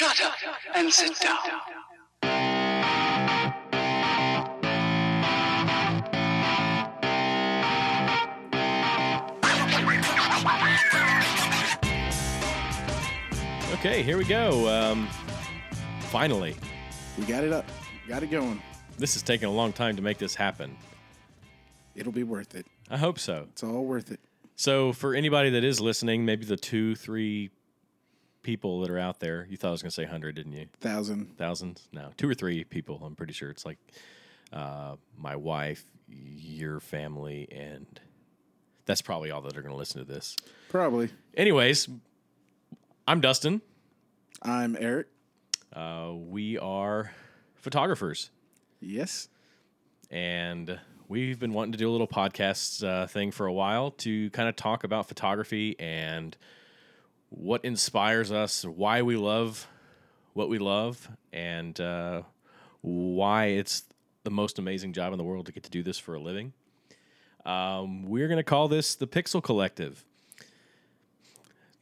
Shut up and sit down. Okay, here we go. Um, finally, We got it up. Got it going. this has taken a long time to make this happen. It'll be worth it. I hope so. It's all worth it. So, for anybody that is listening, maybe the two, three people that are out there, you thought I was going to say 100, didn't you? Thousand. Thousands? No, two or three people. I'm pretty sure it's like uh, my wife, your family, and that's probably all that are going to listen to this. Probably. Anyways, I'm Dustin. I'm Eric. Uh, we are photographers. Yes. and we've been wanting to do a little podcast uh, thing for a while to kind of talk about photography and what inspires us, why we love what we love, and uh, why it's the most amazing job in the world to get to do this for a living. Um, we're going to call this the Pixel Collective.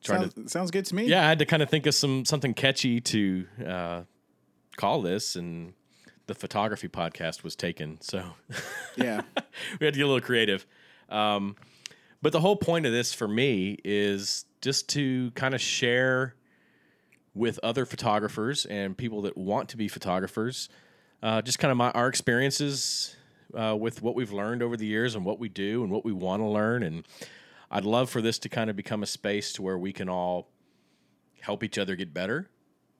Sounds, sounds good to me. yeah, I had to kind of think of some something catchy to uh, call this, and the photography podcast was taken. So Yeah. we had to get a little creative. Um, but the whole point of this for me is just to kind of share with other photographers and people that want to be photographers, uh, just kind of my our experiences uh, with what we've learned over the years and what we do and what we want to learn. And I'd love for this to kind of become a space to where we can all help each other get better.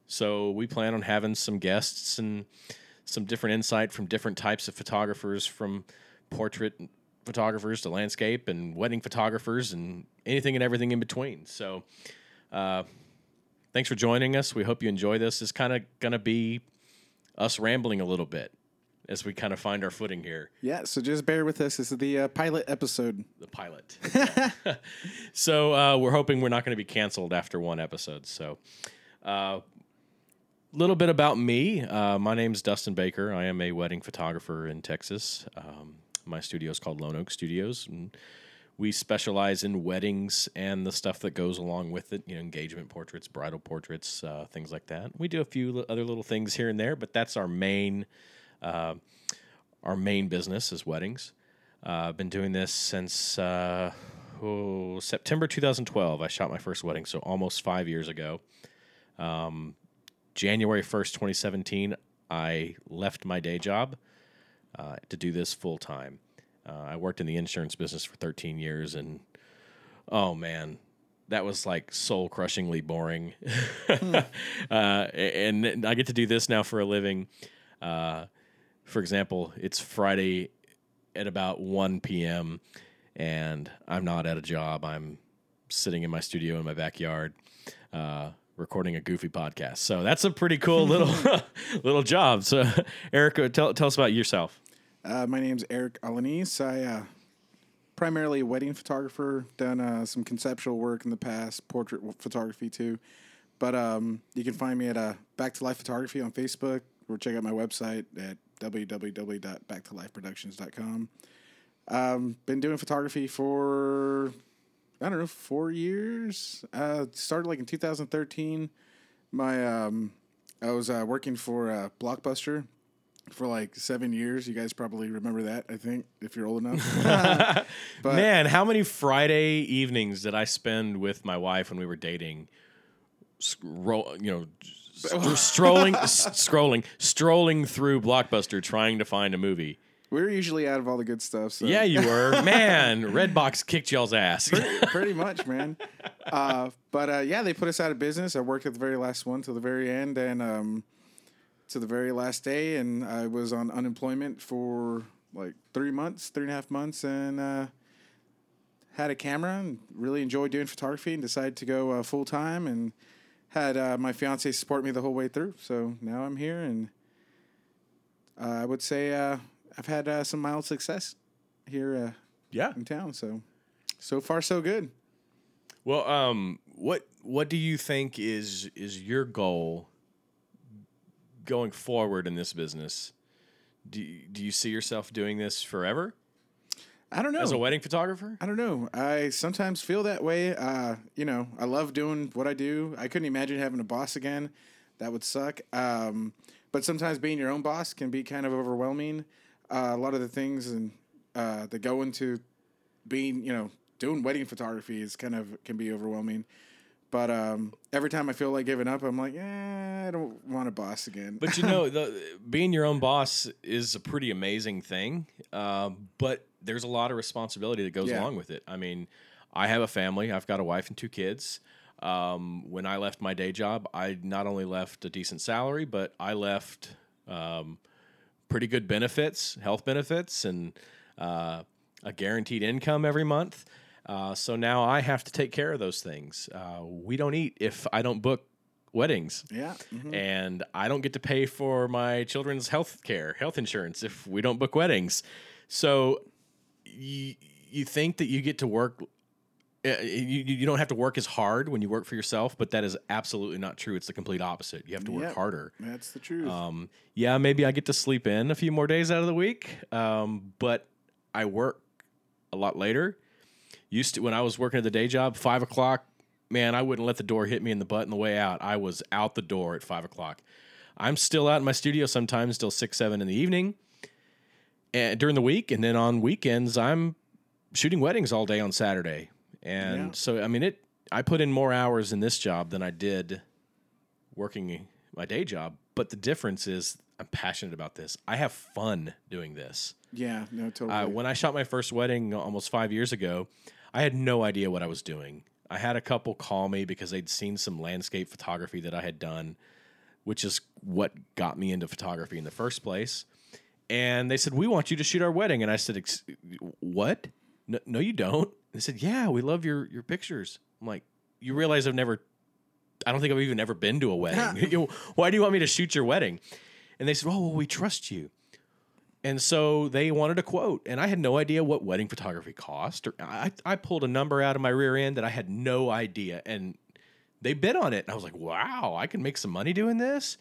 So we plan on having some guests and some different insight from different types of photographers, from portrait photographers to landscape and wedding photographers and anything and everything in between. So, uh, thanks for joining us. We hope you enjoy this. It's kind of going to be us rambling a little bit as we kind of find our footing here. yeah. So just bear with us. This is the uh, pilot episode. the pilot. so uh, we're hoping we're not going to be canceled after one episode. So, a uh, little bit about me. Uh, my is Dustin Baker. I am a wedding photographer in Texas. Um, my studio is called Lone Oak Studios, and we specialize in weddings and the stuff that goes along with it. You know, engagement portraits, bridal portraits, uh, things like that. We do a few other little things here and there, but that's our main. Uh, our main business is weddings. Uh, I've been doing this since uh, oh, September 2012. I shot my first wedding, so almost five years ago. Um, January 1st, 2017, I left my day job uh, to do this full time. Uh, I worked in the insurance business for 13 years, and oh man, that was like soul crushingly boring. uh, and I get to do this now for a living. Uh, for example, it's Friday at about 1 p.m. and I'm not at a job. I'm sitting in my studio in my backyard uh, recording a goofy podcast. So that's a pretty cool little little job. So, Erica, tell, tell us about yourself. Uh, my name's Eric Alanis. I uh, primarily a wedding photographer. Done uh, some conceptual work in the past, portrait photography too. But um, you can find me at uh, Back to Life Photography on Facebook, or check out my website at www.backtolifeproductions.com. Um, been doing photography for I don't know four years. Uh, started like in 2013. My um, I was uh, working for uh, Blockbuster for like seven years. You guys probably remember that. I think if you're old enough. but Man, how many Friday evenings did I spend with my wife when we were dating? Scroll, you know, st- strolling, s- scrolling, strolling through Blockbuster trying to find a movie. We were usually out of all the good stuff. So Yeah, you were. Man, Redbox kicked y'all's ass. pretty much, man. Uh, but uh, yeah, they put us out of business. I worked at the very last one till the very end, and um, to the very last day, and I was on unemployment for like three months, three and a half months, and uh, had a camera and really enjoyed doing photography, and decided to go uh, full time, and had uh, my fiance support me the whole way through. So now I'm here, and uh, I would say uh, I've had uh, some mild success here uh, yeah. in town. So so far so good. Well, um, what what do you think is is your goal going forward in this business? Do you, do you see yourself doing this forever I don't know. as a wedding photographer? I don't know. I sometimes feel that way. Uh, you know, I love doing what I do. I couldn't imagine having a boss again, that would suck. Um, but sometimes being your own boss can be kind of overwhelming. Uh, a lot of the things and uh, that go into being, you know, doing wedding photography is kind of can be overwhelming. But um, every time I feel like giving up, I'm like, yeah, I don't want a boss again. But you know, the, being your own boss is a pretty amazing thing. Um, but there's a lot of responsibility that goes Yeah. along with it. I mean, I have a family. I've got a wife and two kids. Um, when I left my day job, I not only left a decent salary, but I left um, pretty good benefits, health benefits, and uh, a guaranteed income every month. Uh, so now I have to take care of those things. Uh, we don't eat if I don't book weddings yeah, mhm. and I don't get to pay for my children's health care, health insurance if we don't book weddings. So you you think that you get to work you, you don't have to work as hard when you work for yourself, but that is absolutely not true. It's the complete opposite. You have to work Yep. harder. that's the truth. Um, yeah, maybe I get to sleep in a few more days out of the week, um, but I work a lot later. Used to when I was working at the day job, five o'clock. Man, I wouldn't let the door hit me in the butt on the way out. I was out the door at five o'clock. I'm still out in my studio sometimes till six, seven in the evening, and during the week, and then on weekends I'm shooting weddings all day on Saturday. And Yeah. so, I mean, it. I put in more hours in this job than I did working my day job. But the difference is I'm passionate about this. I have fun doing this. yeah, no, totally. Uh, when I shot my first wedding almost five years ago, I had no idea what I was doing. I had a couple call me because they'd seen some landscape photography that I had done, which is what got me into photography in the first place. And they said, "We want you to shoot our wedding." And I said, Ex- "What? No, no, you don't." They said, "Yeah, we love your your pictures." I'm like, "You realize I've never, I don't think I've even ever been to a wedding. Why do you want me to shoot your wedding?" And they said, "Oh, well, we trust you." And so they wanted a quote, and I had no idea what wedding photography cost. Or I, I pulled a number out of my rear end that I had no idea, and they bid on it. And I was like, "Wow, I can make some money doing this."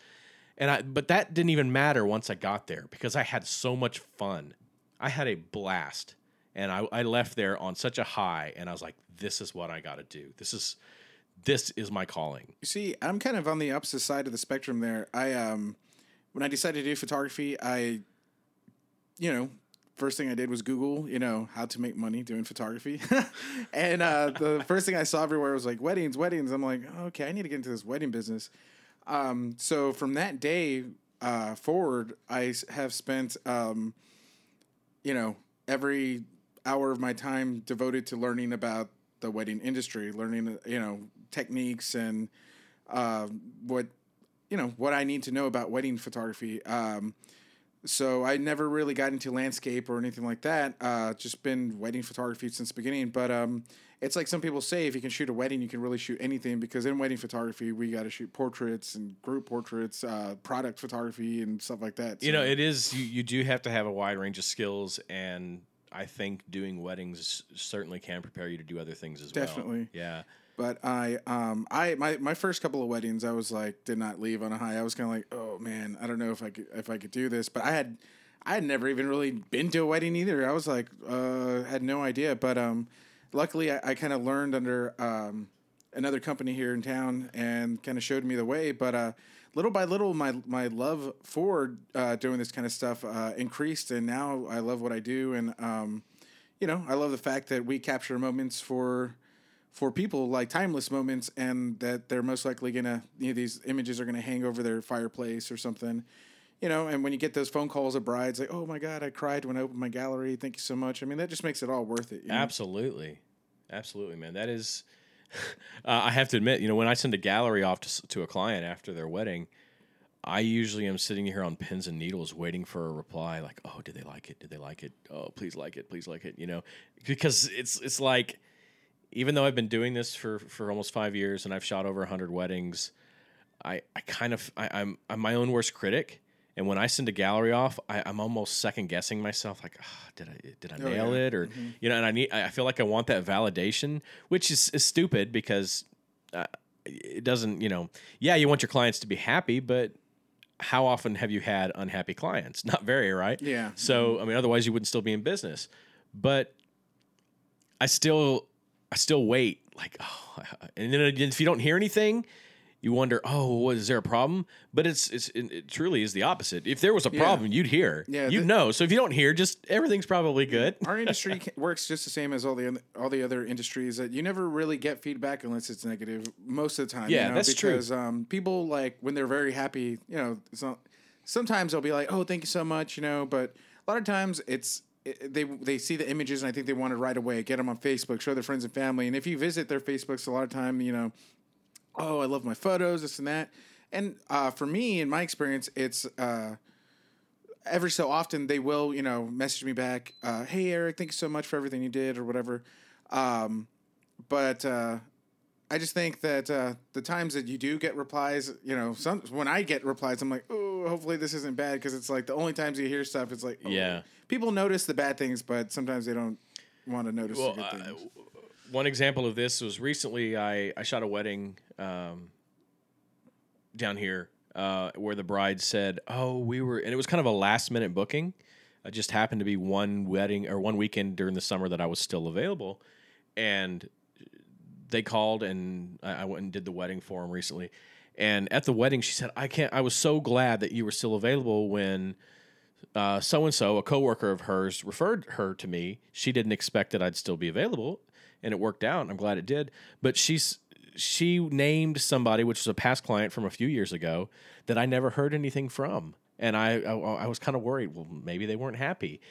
And I, but that didn't even matter once I got there because I had so much fun. I had a blast, and I, I left there on such a high. And I was like, "This is what I got to do. This is, this is my calling." You see, I'm kind of on the opposite side of the spectrum there. I um when I decided to do photography, I you know, first thing I did was Google, you know, how to make money doing photography. and uh the first thing I saw everywhere was like weddings, weddings. I'm like, okay, I need to get into this wedding business. Um so from that day uh forward, i have spent um you know, every hour of my time devoted to learning about the wedding industry, learning, you know, techniques and uh, what, you know, what I need to know about wedding photography. Um, so I never really got into landscape or anything like that. Uh, just been wedding photography since the beginning. But um, it's like some people say, if you can shoot a wedding, you can really shoot anything. Because in wedding photography, we got to shoot portraits and group portraits, uh, product photography, and stuff like that. You know, it is you, you do have to have a wide range of skills, and I think doing weddings certainly can prepare you to do other things as well. Definitely. Yeah. But I, um, I my, my first couple of weddings, I was like, did not leave on a high. I was kind of like, oh man, I don't know if I could if I could do this. But I had, I had never even really been to a wedding either. I was like, uh, had no idea. But um, luckily, I, I kind of learned under um, another company here in town and kind of showed me the way. But uh, little by little, my my love for uh, doing this kind of stuff uh, increased, and now I love what I do. And um, you know, I love the fact that we capture moments for for people like timeless moments and that they're most likely gonna you know these images are gonna hang over their fireplace or something you know and when you get those phone calls of brides like oh my god i cried when i opened my gallery thank you so much i mean that just makes it all worth it you know? Absolutely, absolutely, man. That is, uh, I have to admit, you know, when I send a gallery off to, to a client after their wedding, I usually am sitting here on pins and needles waiting for a reply. Like, oh, did they like it? Did they like it? Oh, please like it. Please like it. You know, because it's it's like, even though I've been doing this for for almost five years and I've shot over hundred weddings, I I kind of I, I'm I'm my own worst critic. And when I send a gallery off, I, I'm almost second guessing myself. Like, ah, did I did I Oh, nail yeah. it, or you know? And I need I feel like I want that validation, which is, is stupid because uh, it doesn't. You know, yeah, you want your clients to be happy, but how often have you had unhappy clients? Not very, right? Yeah. So I mean, otherwise you wouldn't still be in business. But I still, I still wait. Like, oh, and then if you don't hear anything, you wonder, oh, what, is there a problem? But it's it's it, truly is the opposite. If there was a Yeah. problem, you'd hear. Yeah, you'd the- know. So if you don't hear, just everything's probably good. Our industry works just the same as all the all the other industries. That you never really get feedback unless it's negative most of the time. Yeah, you know, that's true. because, Um, people like when they're very happy, you know, it's not, sometimes they'll be like, "Oh, thank you so much," you know. But a lot of times it's they they see the images and I think they want it right away. Get them on Facebook, show their friends and family, and if you visit their Facebooks, a lot of time, you know, oh, I love my photos, this and that. And uh, for me, in my experience, it's uh, every so often they will, you know, message me back, uh, "Hey Eric, thank you so much for everything you did," or whatever. Um, but uh, I just think that uh, the times that you do get replies, you know, some when I get replies, I'm like, "Oh, hopefully this isn't bad," because it's like the only times you hear stuff, it's like, oh. Yeah. people notice the bad things, but sometimes they don't want to notice Well, the good things. one example of this was recently I, I shot a wedding um, down here uh, where the bride said, "Oh, we were," and it was kind of a last minute booking. It just happened to be one wedding or one weekend during the summer that I was still available, and they called and I, I went and did the wedding for them recently. And at the wedding, she said, "I can't. I was so glad that you were still available when." so and so, a coworker of hers, referred her to me. She didn't expect that I'd still be available, and it worked out. I'm glad it did. But she's she named somebody, which was a past client from a few years ago, that I never heard anything from, and I I, I was kind of worried. Well, maybe they weren't happy.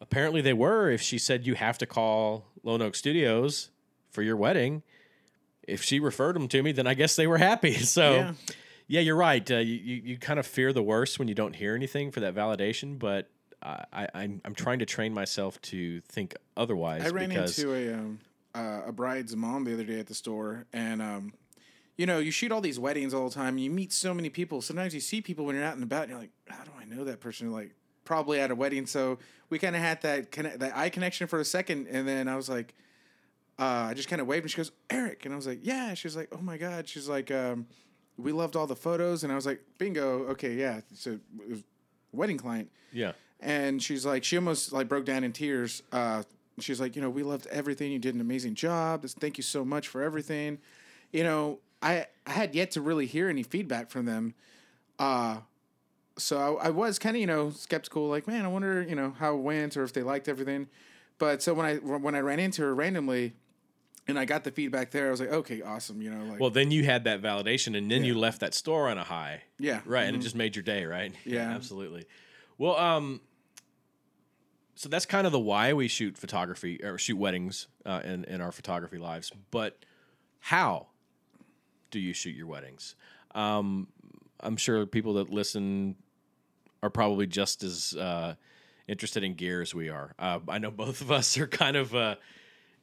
Apparently, they were. If she said you have to call Lone Oak Studios for your wedding, if she referred them to me, then I guess they were happy. So. Yeah. Yeah, you're right. Uh, you, you you kind of fear the worst when you don't hear anything for that validation, but I, I I'm I'm trying to train myself to think otherwise. I ran because, into a um, uh, a bride's mom the other day at the store, and um, you know, you shoot all these weddings all the time. And you meet so many people. Sometimes you see people when you're out and about, and you're like, "How do I know that person?" Like, probably at a wedding. So we kind of had that connect, that eye connection for a second, and then I was like, uh, I just kind of waved, and she goes, "Eric," and I was like, "Yeah." She was like, "Oh my god." She's like, um, "We loved all the photos," and I was like, "Bingo." Okay, yeah. So it was wedding client yeah, and she's like she almost like broke down in tears uh she's like you know we loved everything you did an amazing job This- thank you so much for everything you know i i had yet to really hear any feedback from them uh so i, I was kind of you know skeptical like man i wonder you know how it went or if they liked everything but so when i when i ran into her randomly and i got the feedback there i was like okay awesome you know like well, then you had that validation, and then you left that store on a high, yeah right? And it mhm. just made your day, right? Yeah. absolutely. Well, um, so that's kind of the why we shoot photography or shoot weddings uh, in in our photography lives. But how do you shoot your weddings? Um, I'm sure people that listen are probably just as uh, interested in gear as we are. Uh, I know both of us are kind of uh,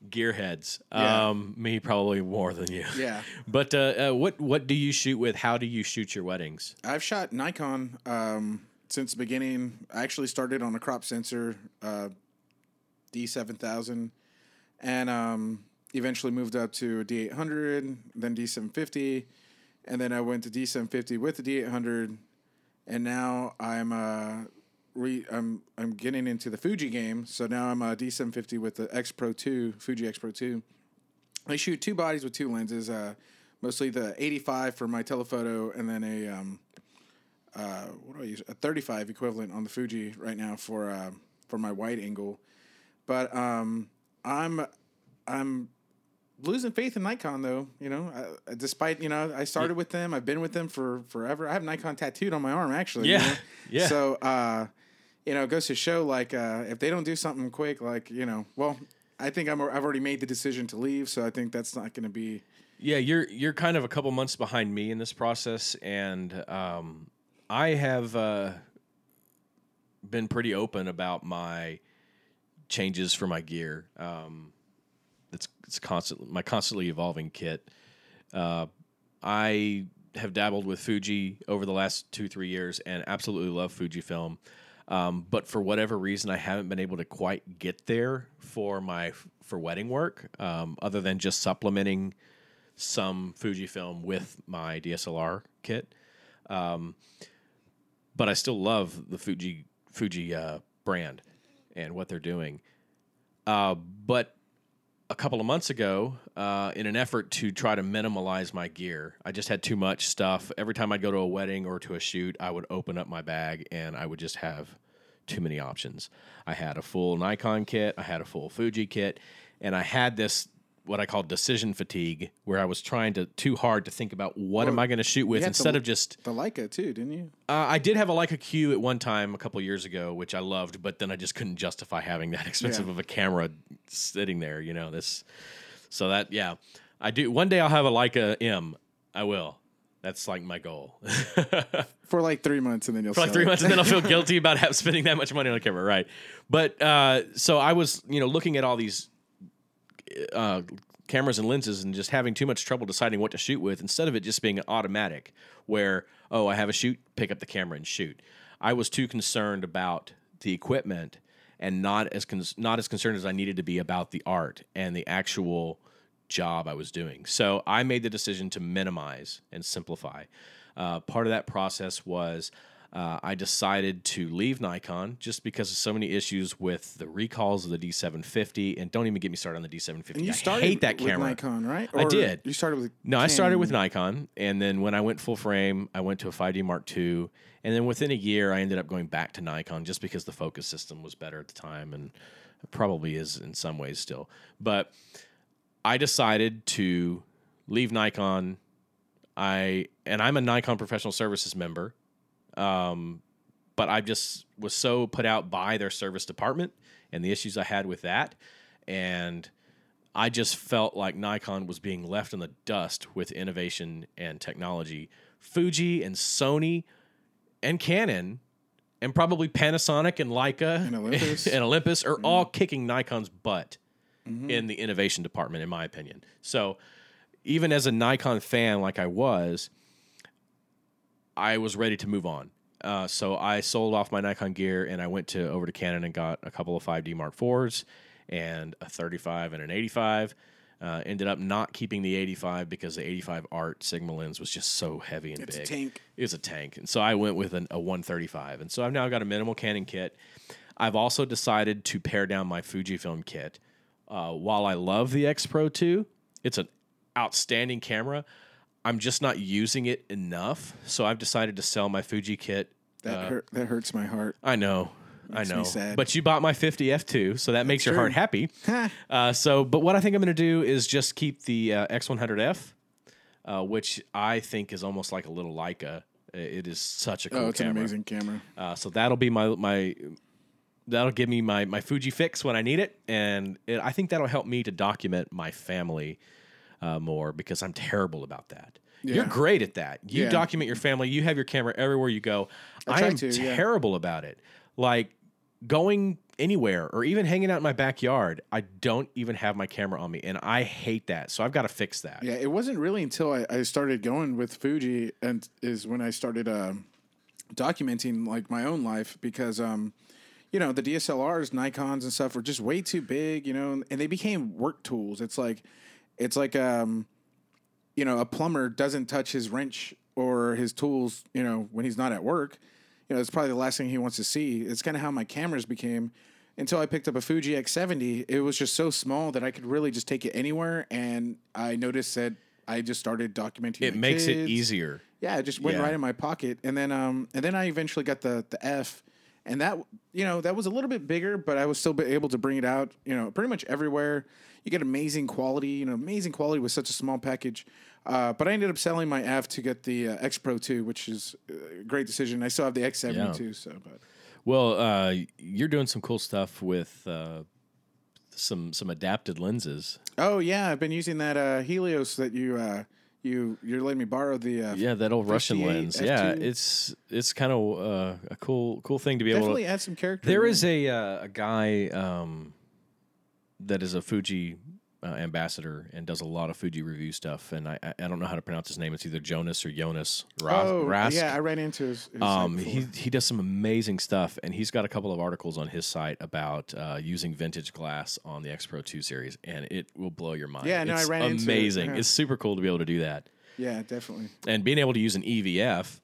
gearheads. Yeah. Um, me probably more than you. yeah But uh, uh, what what do you shoot with? How do you shoot your weddings? I've shot Nikon um, since the beginning. I actually started on a crop sensor, uh, D7000, and um, eventually moved up to a D800, then D750, and then I went to D750 with the D800, and now I'm uh, re- I'm I'm getting into the Fuji game. So now I'm a D750 with the X Pro 2, Fuji X Pro 2. I shoot two bodies with two lenses. Uh, mostly the 85 for my telephoto, and then a um, uh, what do I use? A 35 equivalent on the Fuji right now for uh, for my wide angle. But um, I'm I'm losing faith in Nikon though. You know, I, despite you know I started with them, I've been with them for forever. I have Nikon tattooed on my arm actually. you Yeah. know? Yeah. So uh, you know, it goes to show like uh, if they don't do something quick, like you know, well. I think I'm. I've already made the decision to leave, so I think that's not going to be. Yeah, you're you're kind of a couple months behind me in this process, and um, I have uh, been pretty open about my changes for my gear. Um, it's it's constant my constantly evolving kit. Uh, I have dabbled with Fuji over the last two three years, and absolutely love Fujifilm. Um, but for whatever reason, I haven't been able to quite get there for my for wedding work, um, other than just supplementing some Fujifilm with my DSLR kit. Um, but I still love the Fuji Fuji uh, brand and what they're doing. Uh, but a couple of months ago, uh, in an effort to try to minimalize my gear, I just had too much stuff. Every time I'd go to a wedding or to a shoot, I would open up my bag and I would just have too many options. I had a full Nikon kit, I had a full Fuji kit, and I had this what I call decision fatigue, where I was trying to too hard to think about what am I going to shoot with instead the- of just The Leica too, didn't you? uh, I did have a Leica Q at one time a couple years ago, which I loved, but then I just couldn't justify having that expensive Yeah. of a camera sitting there. You know this, so that yeah, I do. One day I'll have a Leica M. I will. That's like my goal. For like three months, and then you'll for like three it. months, and then I'll feel guilty about have, spending that much money on a camera, right? But uh, so I was, you know, looking at all these uh, cameras and lenses and just having too much trouble deciding what to shoot with instead of it just being automatic where oh i have a shoot pick up the camera and shoot. I was too concerned about the equipment and not as con- not as concerned as i needed to be about the art and the actual job i was doing. So i made the decision to minimize and simplify. Uh, part of that process was uh, I decided to leave Nikon just because of so many issues with the recalls of the D750, and don't even get me started on the D750. And you I started hate that with camera. Nikon, right? I did. You started with No, I started with Nikon, and then when I went full frame, I went to a 5D Mark II, and then within a year, I ended up going back to Nikon just because the focus system was better at the time, and probably is in some ways still. But I decided to leave Nikon. I and I'm a Nikon Professional Services member, um, but I just was so put out by their service department and the issues I had with that, and I just felt like Nikon was being left in the dust with innovation and technology. Fuji and Sony and Canon and probably Panasonic and Leica And Olympus. and Olympus are Mm-hmm. all kicking Nikon's butt in the innovation department, in my opinion. So even as a Nikon fan, like I was, I was ready to move on. Uh, so I sold off my Nikon gear and I went to over to Canon and got a couple of 5D Mark IVs and a 35 and an 85. Uh, ended up not keeping the 85 because the 85 Art Sigma lens was just so heavy and big. It's a tank. It was a tank, and so I went with an, a 135, and so I've now got a minimal Canon kit. I've also decided to pare down my Fujifilm kit. Uh, while I love the X Pro 2, it's an outstanding camera. I'm just not using it enough, so I've decided to sell my Fuji kit. That hurt. That hurts my heart. I know, Makes I know, but you bought my 50 f2, so that makes your true. heart happy. Uh, so, but what I think I'm going to do is just keep the uh, X100F, uh, which I think is almost like a little Leica. It is such a cool Oh, it's camera. an amazing camera. Uh, so that'll be my my that'll give me my my Fuji fix when I need it, and it, I think that'll help me to document my family uh, more because I'm terrible about that. You're great at that. You Yeah. document your family. You have your camera everywhere you go. I, try am to, yeah. terrible about it. Like going anywhere or even hanging out in my backyard, I don't even have my camera on me, and I hate that. So I've got to fix that. Yeah, it wasn't really until I, I started going with Fuji and is when I started um documenting like my own life because um you know the DSLRs, Nikon's and stuff were just way too big, you know, and they became work tools. It's like it's like um you know a plumber doesn't touch his wrench or his tools, you know, when he's not at work. You know, it's probably the last thing he wants to see. It's kind of how my cameras became until I picked up a Fuji X70. It was just so small that I could really just take it anywhere. And I noticed that I just started documenting. It makes it easier. Yeah, it just went Yeah. right in my pocket, and then um, and then I eventually got the the F, and that you know that was a little bit bigger, but I was still able to bring it out, you know, pretty much everywhere. You get amazing quality, you know, amazing quality with such a small package. Uh, but I ended up selling my F to get the uh, X Pro 2, which is a great decision. I still have the x72 Yeah. so but Well, uh, you're doing some cool stuff with uh, some some adapted lenses. oh yeah, I've been using that uh, Helios that you uh, you you're letting me borrow the uh, Yeah, that old Russian lens. Yeah, F2. it's it's kind of uh, a cool cool thing to be able definitely to. add some character. There is a uh, a guy um, that is a Fuji uh, ambassador and does a lot of Fuji review stuff, and I I I don't know how to pronounce his name. It's either Jonas or Jonas Ra- Oh Rask. yeah, I ran into his. his Um, he he does some amazing stuff, and he's got a couple of articles on his site about uh, using vintage glass on the X Pro Two series, and it will blow your mind. Yeah, no, I it's ran into it, amazing. yeah. It's super cool to be able to do that, yeah, definitely. and being able to use an EVF,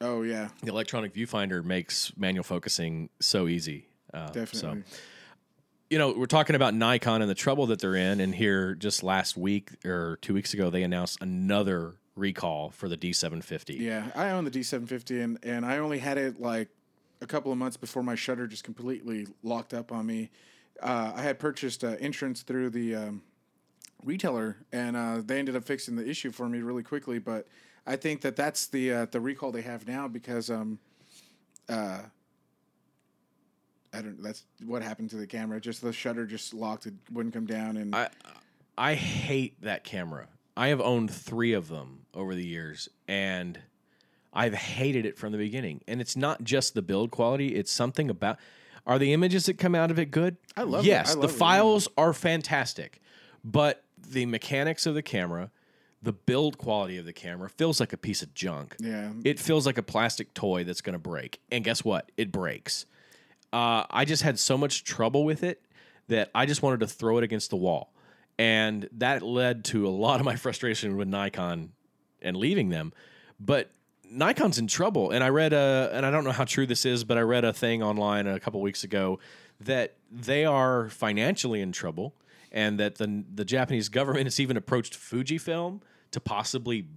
Oh yeah, the electronic viewfinder, makes manual focusing so easy. Uh, definitely. So you know, we're talking about Nikon and the trouble that they're in, and here just last week or two weeks ago, they announced another recall for the D750. Yeah, I own the D750, and and I only had it like a couple of months before my shutter just completely locked up on me. Uh, I had purchased uh, insurance through the um, retailer, and uh, they ended up fixing the issue for me really quickly. But I think that that's the uh, the recall they have now because um, uh, I don't. That's what happened to the camera. Just the shutter just locked. It wouldn't come down, and I I hate that camera. I have owned three of them over the years, and I've hated it from the beginning. And it's not just the build quality; it's something about. Are the images that come out of it good? I love it. Yes, I the it, files are fantastic, but the mechanics of the camera, the build quality of the camera feels like a piece of junk. yeah, It feels like a plastic toy that's going to break. And guess what? It breaks. Uh, I just had so much trouble with it that I just wanted to throw it against the wall. And that led to a lot of my frustration with Nikon and leaving them. But Nikon's in trouble. And I read a, and I don't know how true this is, but I read a thing online a couple weeks ago that they are financially in trouble and that the, the Japanese government has even approached Fujifilm to possibly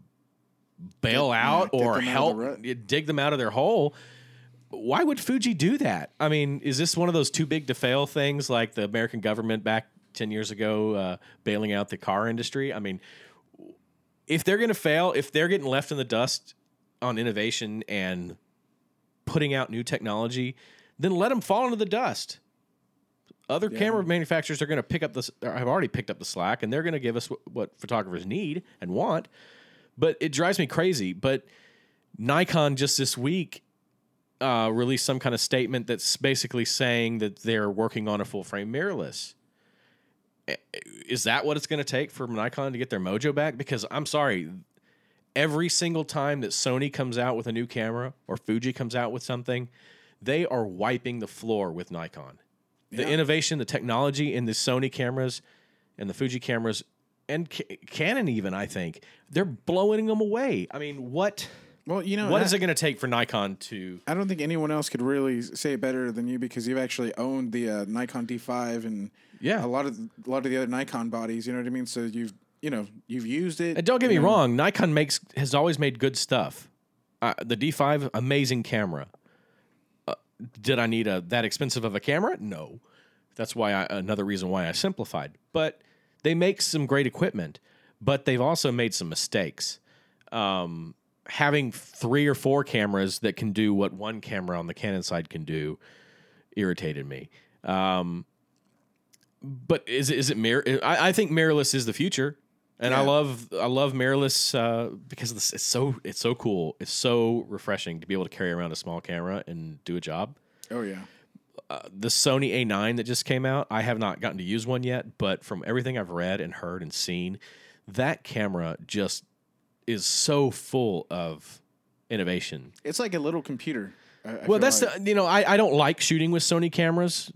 bail out get or them out help dig them out of their hole. Why would Fuji do that? I mean, is this one of those too big to fail things like the American government back 10 years ago uh, bailing out the car industry? I mean, if they're going to fail, if they're getting left in the dust on innovation and putting out new technology, then let them fall into the dust. Other camera manufacturers are going to pick up this. Or have already picked up the slack, and they're going to give us what, what photographers need and want. But it drives me crazy. But Nikon just this week uh, released some kind of statement that's basically saying that they're working on a full frame mirrorless. Is that what it's going to take for Nikon to get their mojo back? Because I'm sorry, every single time that Sony comes out with a new camera or Fuji comes out with something, they are wiping the floor with Nikon. The Yeah. innovation, the technology in the Sony cameras and the Fuji cameras and Ca- Canon even I think they're blowing them away. I mean, what well, you know what is it going to take for Nikon to I don't think anyone else could really say it better than you because you've actually owned the uh, Nikon D5 and Yeah. a lot of a lot of the other Nikon bodies. You know what I mean? So you've you know you've used it. And don't get me know. wrong, Nikon makes has always made good stuff. Uh, the D5, amazing camera. Uh, did I need a that expensive of a camera? No. That's why I, another reason why I simplified. But they make some great equipment, but they've also made some mistakes. Um, having three or four cameras that can do what one camera on the Canon side can do irritated me. Um, but is it, is it mirror? I, I think mirrorless is the future, and I love I love mirrorless uh, because it's so it's so cool. It's so refreshing to be able to carry around a small camera and do a job. Oh yeah. The Sony A9 that just came out, I have not gotten to use one yet, but from everything I've read and heard and seen, that camera just is so full of innovation. It's like a little computer. I- I Well, that's like. the you know I, I don't like shooting with Sony cameras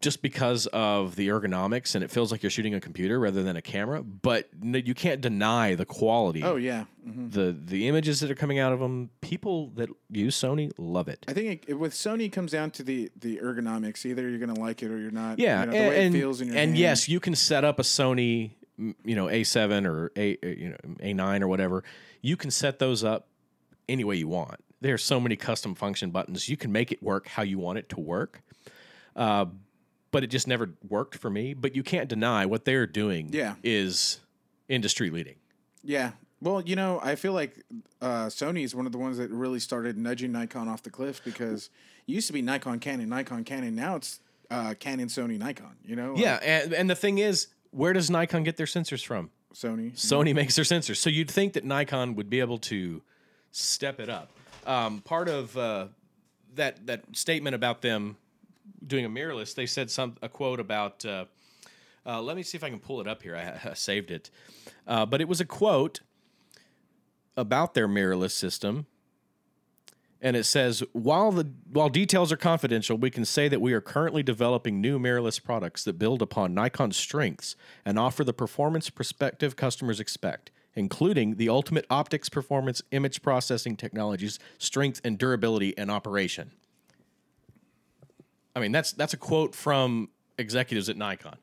just because of the ergonomics and it feels like you're shooting a computer rather than a camera. But no, you can't deny the quality. Oh yeah. hmm The the images that are coming out of them, people that use Sony love it. I think it, it- with Sony comes down to the the ergonomics. Either you're gonna like it or you're not. Yeah, You know, the and, way and, it feels in your and yes, you can set up a Sony, you know, A7 or A, uh, you know, A9 or whatever. You can set those up any way you want. There are so many custom function buttons. You can make it work how you want it to work. Uh, but it just never worked for me. But you can't deny what they're doing. Yeah. is industry leading. Yeah. Well, you know, I feel like uh, Sony is one of the ones that really started nudging Nikon off the cliff because it used to be Nikon, Canon, Nikon, Canon. Now it's uh, Canon, Sony, Nikon. You know, Yeah, and, and the thing is, where does Nikon get their sensors from? Sony. Sony makes their sensors. So you'd think that Nikon would be able to step it up. Um, part of uh, that that statement about them doing a mirrorless, they said some a quote about. Uh, uh, let me see if I can pull it up here. I, I saved it, uh, but it was a quote about their mirrorless system. And it says, while the while details are confidential, we can say that we are currently developing new mirrorless products that build upon Nikon's strengths and offer the performance perspective customers expect, including the ultimate optics performance, image processing technologies, strength and durability and operation. I mean, that's that's a quote from executives at Nikon.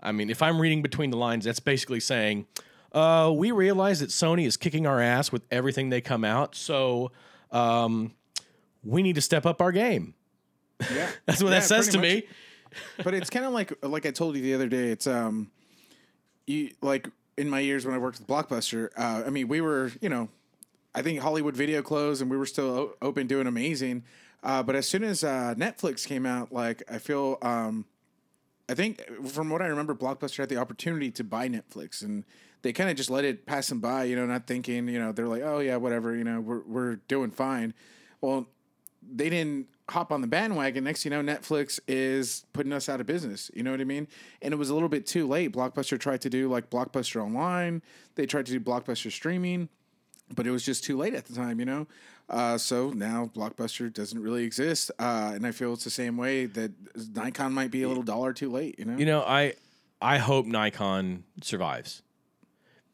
I mean, if I'm reading between the lines, that's basically saying, uh, we realize that Sony is kicking our ass with everything they come out, so um, we need to step up our game. Yeah, That's what Yeah, that says to pretty me. But it's kind of like like I told you the other day. It's um, you like in my years when I worked with Blockbuster. Uh, I mean, we were you know, I think Hollywood Video closed and we were still o- open, doing amazing. Uh, but as soon as uh, Netflix came out, like I feel um, I think from what I remember, Blockbuster had the opportunity to buy Netflix, and they kind of just let it pass them by. You know, not thinking. You know, they're like, oh yeah, whatever. You know, we're we're doing fine. Well, they didn't hop on the bandwagon. Next, you know, Netflix is putting us out of business. You know what I mean? And it was a little bit too late. Blockbuster tried to do like Blockbuster Online. They tried to do Blockbuster streaming, but it was just too late at the time. You know. Uh, so now Blockbuster doesn't really exist, uh, and I feel it's the same way that Nikon might be a little dollar too late. You know. You know, I I hope Nikon survives.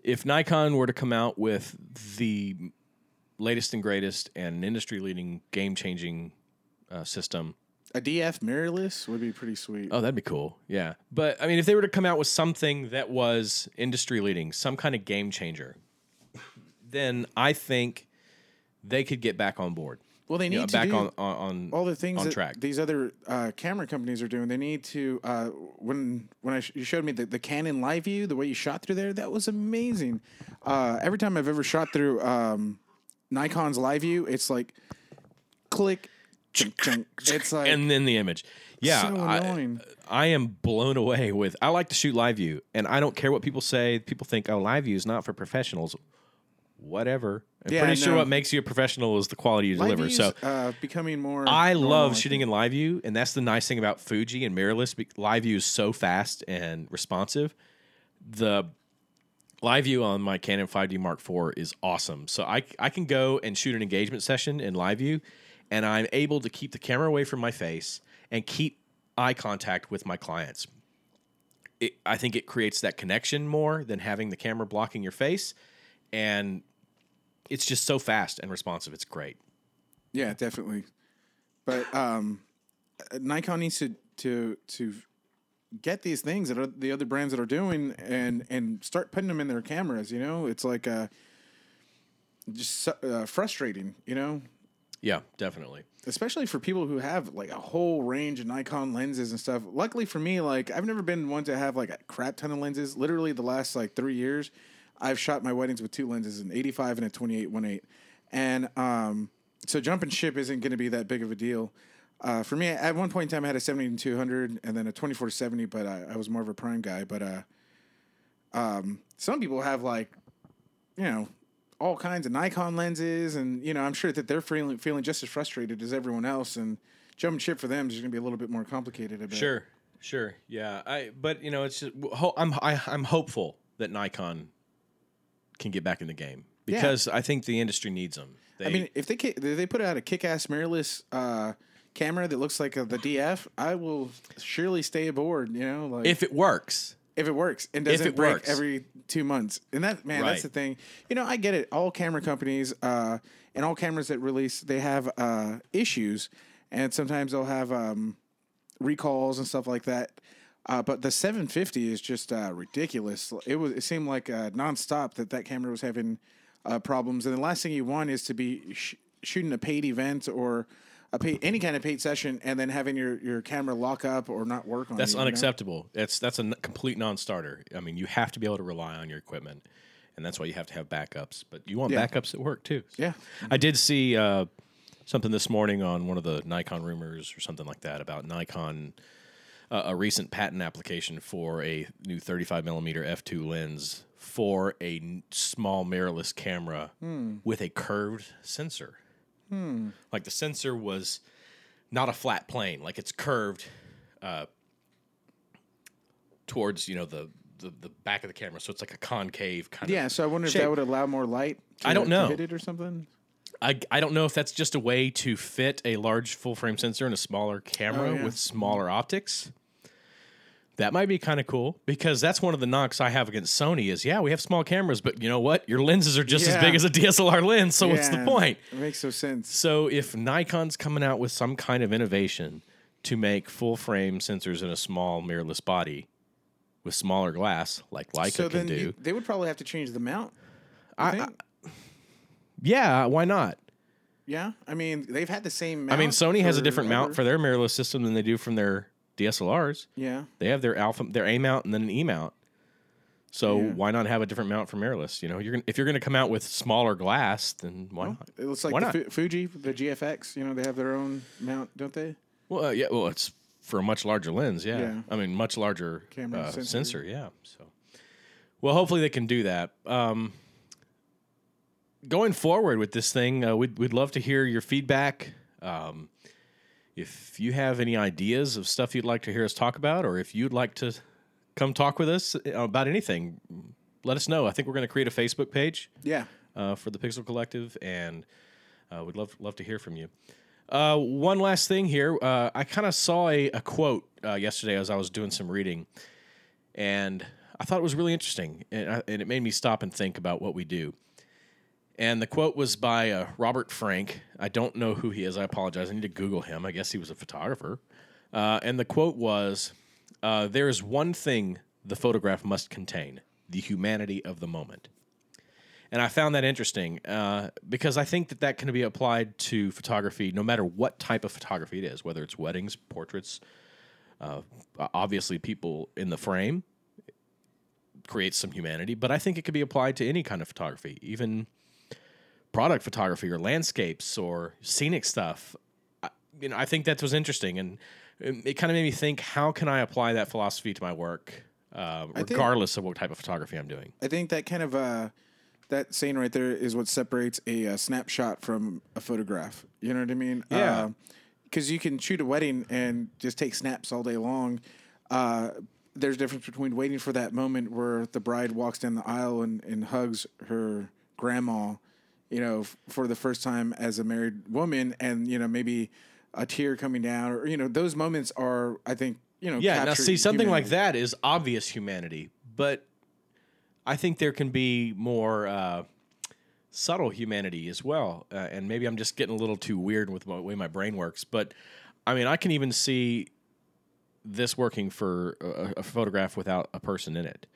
If Nikon were to come out with the latest and greatest and an industry leading game changing uh, system, A DF mirrorless would be pretty sweet. oh, that'd be cool. Yeah, but I mean, if they were to come out with something that was industry leading, some kind of game changer, then I think they could get back on board. Well, they need You know, to back do on on, on all the things on track. these other uh, camera companies are doing. They need to. Uh, when when I sh- you showed me the, the Canon Live View, the way you shot through there, that was amazing. Uh, every time I've ever shot through um, Nikon's Live View, it's like click, chunk, chunk. It's like and then the image. Yeah, so I- annoying. I am blown away with. I like to shoot live view, and I don't care what people say. People think, "Oh, live view is not for professionals." Whatever. I'm Yeah, pretty sure what makes you a professional is the quality you Live deliver. View's, So uh, becoming more. I love shooting in live view, and that's the nice thing about Fuji and mirrorless. Live view is so fast and responsive. The live view on my Canon 5D Mark IV is awesome. So I I can go and shoot an engagement session in live view, and I'm able to keep the camera away from my face and keep eye contact with my clients. It, I think it creates that connection more than having the camera blocking your face, and it's just so fast and responsive. It's great. Yeah, definitely. But um, Nikon needs to to to get these things that are the other brands that are doing and and start putting them in their cameras. You know, it's like uh, just uh, frustrating. You know, Yeah, definitely. especially for people who have like a whole range of Nikon lenses and stuff. Luckily for me, like I've never been one to have like a crap ton of lenses. Literally, the last like three years, I've shot my weddings with two lenses, an 85 and a 28 1.8, and um, so jumping ship isn't going to be that big of a deal. Uh, for me, at one point in time, I had a 70 to 200 and then a 24-70, but I, I was more of a prime guy. But uh, um, some people have like, you know, all kinds of Nikon lenses, and you know, I'm sure that they're feeling feeling just as frustrated as everyone else. And jumping ship for them is going to be a little bit more complicated. I. Sure, sure, yeah. I but you know it's just I'm I, I'm hopeful that Nikon can get back in the game Yeah. because I think the industry needs them. They, I mean, if they if they put out a kick-ass mirrorless uh, camera that looks like a, the DF, I will surely stay aboard. You know, like if it works, if it works and doesn't it break works. every two months. And that man, Right. that's the thing. You know, I get it. All camera companies uh, and all cameras that release, they have uh, issues, and sometimes they'll have um, recalls and stuff like that. Uh, but the 750 is just uh, ridiculous. It was. It seemed like uh, nonstop that that camera was having uh, problems. And the last thing you want is to be sh- shooting a paid event or a paid, any kind of paid session, and then having your, your camera lock up or not work on. that's you, you know? unacceptable. That's that's a n- complete non-starter. I mean, you have to be able to rely on your equipment, and that's why you have to have backups. But you want Yeah. backups at work too. Yeah. I did see uh, something this morning on one of the Nikon rumors or something like that about Nikon, uh, a recent patent application for a new 35 millimeter f2 lens for a n- small mirrorless camera with a curved sensor. Like the sensor was not a flat plane, like it's curved uh, towards you know the, the the back of the camera, so it's like a concave kind of Yeah, so I wonder if that would allow more light. To, I don't know. hit it or something. I, I don't know if that's just a way to fit a large full frame sensor in a smaller camera Oh, yeah. with smaller optics. That might be kind of cool because that's one of the knocks I have against Sony is yeah, we have small cameras, but you know what? Your lenses are just as big as a DSLR lens, so what's the point? It makes no sense. So if Nikon's coming out with some kind of innovation to make full frame sensors in a small mirrorless body with smaller glass, like Leica so can do. you- they would probably have to change the mount. I, I- yeah, why not? yeah, I mean they've had the same. I mean, Sony has a different mount for their mirrorless system than they do from their DSLRs. Yeah, They have their alpha, their A mount, and then an E mount. So Yeah. why not have a different mount for mirrorless? You know, you're gonna, if you're going to come out with smaller glass, then why not? it looks like Why the? Fu- Fuji, the GFX. You know, they have their own mount, don't they? Well, uh, yeah, well, it's for a much larger lens. Yeah, Yeah. I mean, much larger Camera uh, sensor. sensor. Yeah. So, well, hopefully they can do that. Um, going forward with this thing, uh, we'd we'd love to hear your feedback. Um, if you have any ideas of stuff you'd like to hear us talk about, or if you'd like to come talk with us uh, about anything, let us know. I think we're going to create a Facebook page Yeah. uh, for the Pixel Collective, and uh, we'd love love to hear from you. Uh, one last thing here, uh, I kind of saw a, a quote uh, yesterday as I was doing some reading, and I thought it was really interesting, and, I, and it made me stop and think about what we do. And the quote was by uh, Robert Frank. I don't know who he is. I apologize. I need to Google him. I guess he was a photographer. Uh, and the quote was uh, There is one thing the photograph must contain the humanity of the moment. And I found that interesting uh, because I think that that can be applied to photography no matter what type of photography it is, whether it's weddings, portraits, uh, obviously people in the frame creates some humanity, but I think it could be applied to any kind of photography, even product photography or landscapes or scenic stuff. I, you know, I think that was interesting, and it, it kind of made me think: how can I apply that philosophy to my work, uh, think- regardless of what type of photography I'm doing? I think that kind of uh, that saying right there is what separates a, uh snapshot from a photograph. You know what I mean? Yeah. Because you can shoot a wedding and just take snaps all day long. Uh, there's a difference between waiting for that moment where the bride walks down the aisle and, and hugs her grandma, you know, f- for the first time as a married woman, and you know maybe a tear coming down, or you know those moments are, I think, you know, Yeah, now see something like that is obvious humanity, but I think there can be more uh, subtle humanity as well. Uh, and maybe I'm just getting a little too weird with the way my brain works, but I mean, I can even see this working for a, a photograph without a person in it.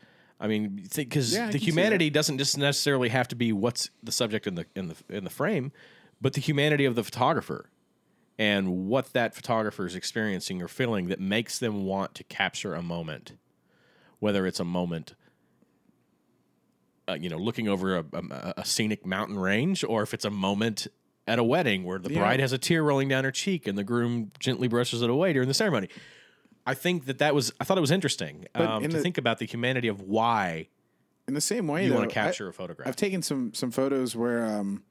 I mean, because Yeah, the humanity doesn't just necessarily have to be what's the subject in the in the in the frame, but the humanity of the photographer and what that photographer is experiencing or feeling that makes them want to capture a moment, whether it's a moment, uh, you know, looking over a, a, a scenic mountain range, or if it's a moment at a wedding where the Yeah. bride has a tear rolling down her cheek and the groom gently brushes it away during the ceremony. I think that that was I thought it was interesting um, in to the- think about the humanity of why in the same way you though, want to capture a photograph. I've taken some some photos where um,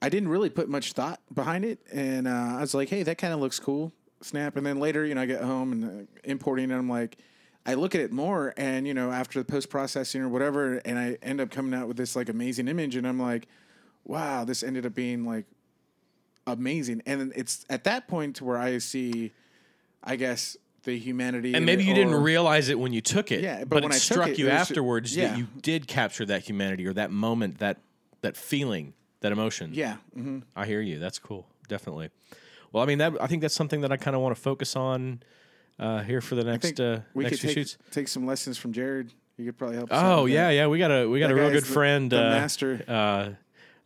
I didn't really put much thought behind it, and uh, I was like, "Hey, that kind of looks cool." Snap, and then later, you know, I get home and uh, importing, and I'm like, I look at it more, and you know, after the post processing or whatever, and I end up coming out with this like amazing image, and I'm like, "Wow, this ended up being like amazing." And it's at that point where I see, I guess, the humanity, and maybe you didn't realize it when you took it, Yeah, but but, when it I struck it, you it was afterwards yeah. that you did capture that humanity or that moment, that that feeling, that emotion. Yeah, hmm I hear you. That's cool. Definitely. Well, I mean, that I think that's something that I kind of want to focus on uh, here for the next uh, we next could take, shoots. take some lessons from Jared. You could probably help. us Oh yeah, that. yeah. We got a we got That a real good the- friend, the uh, master.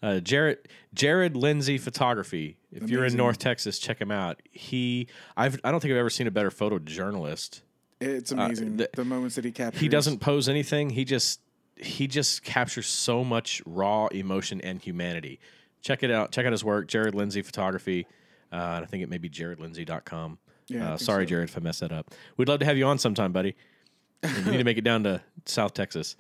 Uh, uh, Jared Jared Lindsay Photography. If you're in North Texas, check him out. He I've I don't think I've ever seen a better photojournalist. It's amazing the- the, moments that he captures. He doesn't pose anything. He just he just captures so much raw emotion and humanity. Check it out. Check out his work, Jared Lindsay Photography. Uh, and I think it may be jaredlindsay.com. Yeah, uh, sorry, so. Jared, if I messed that up. We'd love to have you on sometime, buddy. You need to make it down to South Texas.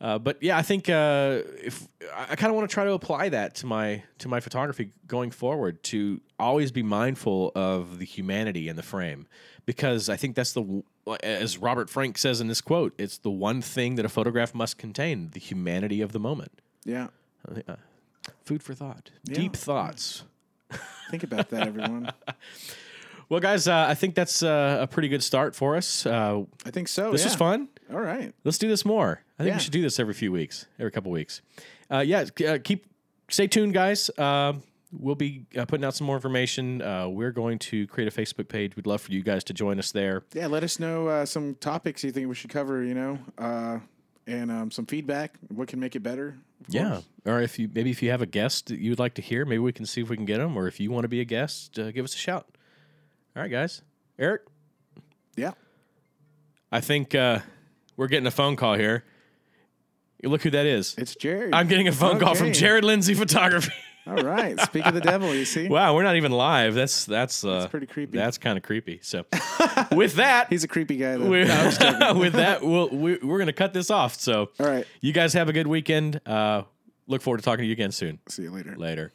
Uh, but yeah, I think uh, if I, kind of want to try to apply that to my to my photography going forward to always be mindful of the humanity in the frame because I think that's the as Robert Frank says in this quote, it's the one thing that a photograph must contain: the humanity of the moment. Yeah, Uh, food for thought, Yeah. deep thoughts. think about that, everyone. Well, guys, uh, I think that's uh, a pretty good start for us. Uh, I think so. this yeah. was fun. All right. Let's do this more. I think Yeah. we should do this every few weeks, every couple weeks. Uh, yeah, uh, keep stay tuned, guys. Uh, we'll be uh, putting out some more information. Uh, we're going to create a Facebook page. We'd love for you guys to join us there. Yeah, let us know uh, some topics you think we should cover. You know, uh, and um, some feedback. What can make it better? Yeah, course. or if you maybe if you have a guest that you'd like to hear, maybe we can see if we can get them. Or if you want to be a guest, uh, give us a shout. All right, guys. Eric, yeah. I think uh, we're getting a phone call here. Look who that is. It's Jared. I'm getting a phone call from Jared Lindsay Photography. All right. Speak of the devil. You see, wow, we're not even live. That's that's uh, That's pretty creepy. That's kind of creepy. So, with that, he's a creepy guy. Though. we're, No, I'm just joking. with that, we'll, we, we're going to cut this off. So, All right. you guys have a good weekend. Uh, look forward to talking to you again soon. See you later. Later.